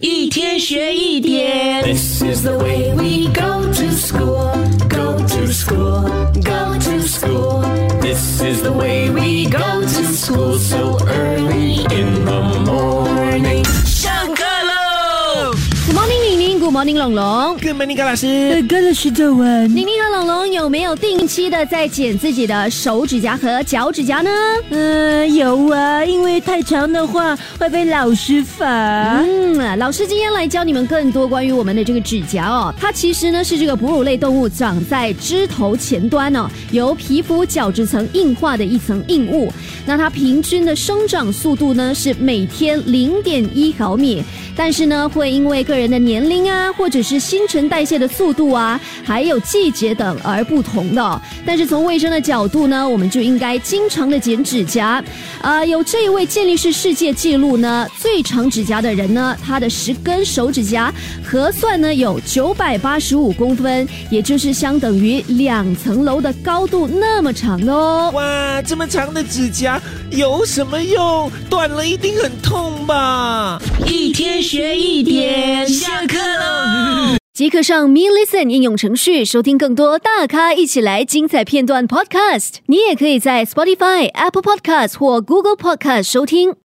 一天学一点。 This is the way we go to school, go to school, go to school. This is the way we go to school so early Good morning，龙龙。Good morning，高老师。跟了徐德文，玲玲和龙龙有没有定期的在剪自己的手指甲和脚指甲呢？嗯、有啊，因为太长的话会被老师罚。嗯，老师今天来教你们更多关于我们的这个指甲哦。它其实呢是这个哺乳类动物长在枝头前端哦，由皮肤角质层硬化的一层硬物。那它平均的生长速度呢是每天零点一毫米，但是呢会因为个人的年龄啊，或者是新陈代谢的速度啊，还有季节等而不同的、但是从卫生的角度呢，我们就应该经常的剪指甲。呃，有这一位健力士世界纪录呢，最长指甲的人呢，他的十根手指甲核算呢有九百八十五公分，也就是相等于两层楼的高度那么长哦。哇，这么长的指甲有什么用？断了一定很痛吧？天学一点，下课喽！即刻上 Me Listen 应用程序收听更多大咖一起来精彩片段 Podcast。你也可以在 Spotify、Apple Podcast 或 Google Podcast 收听。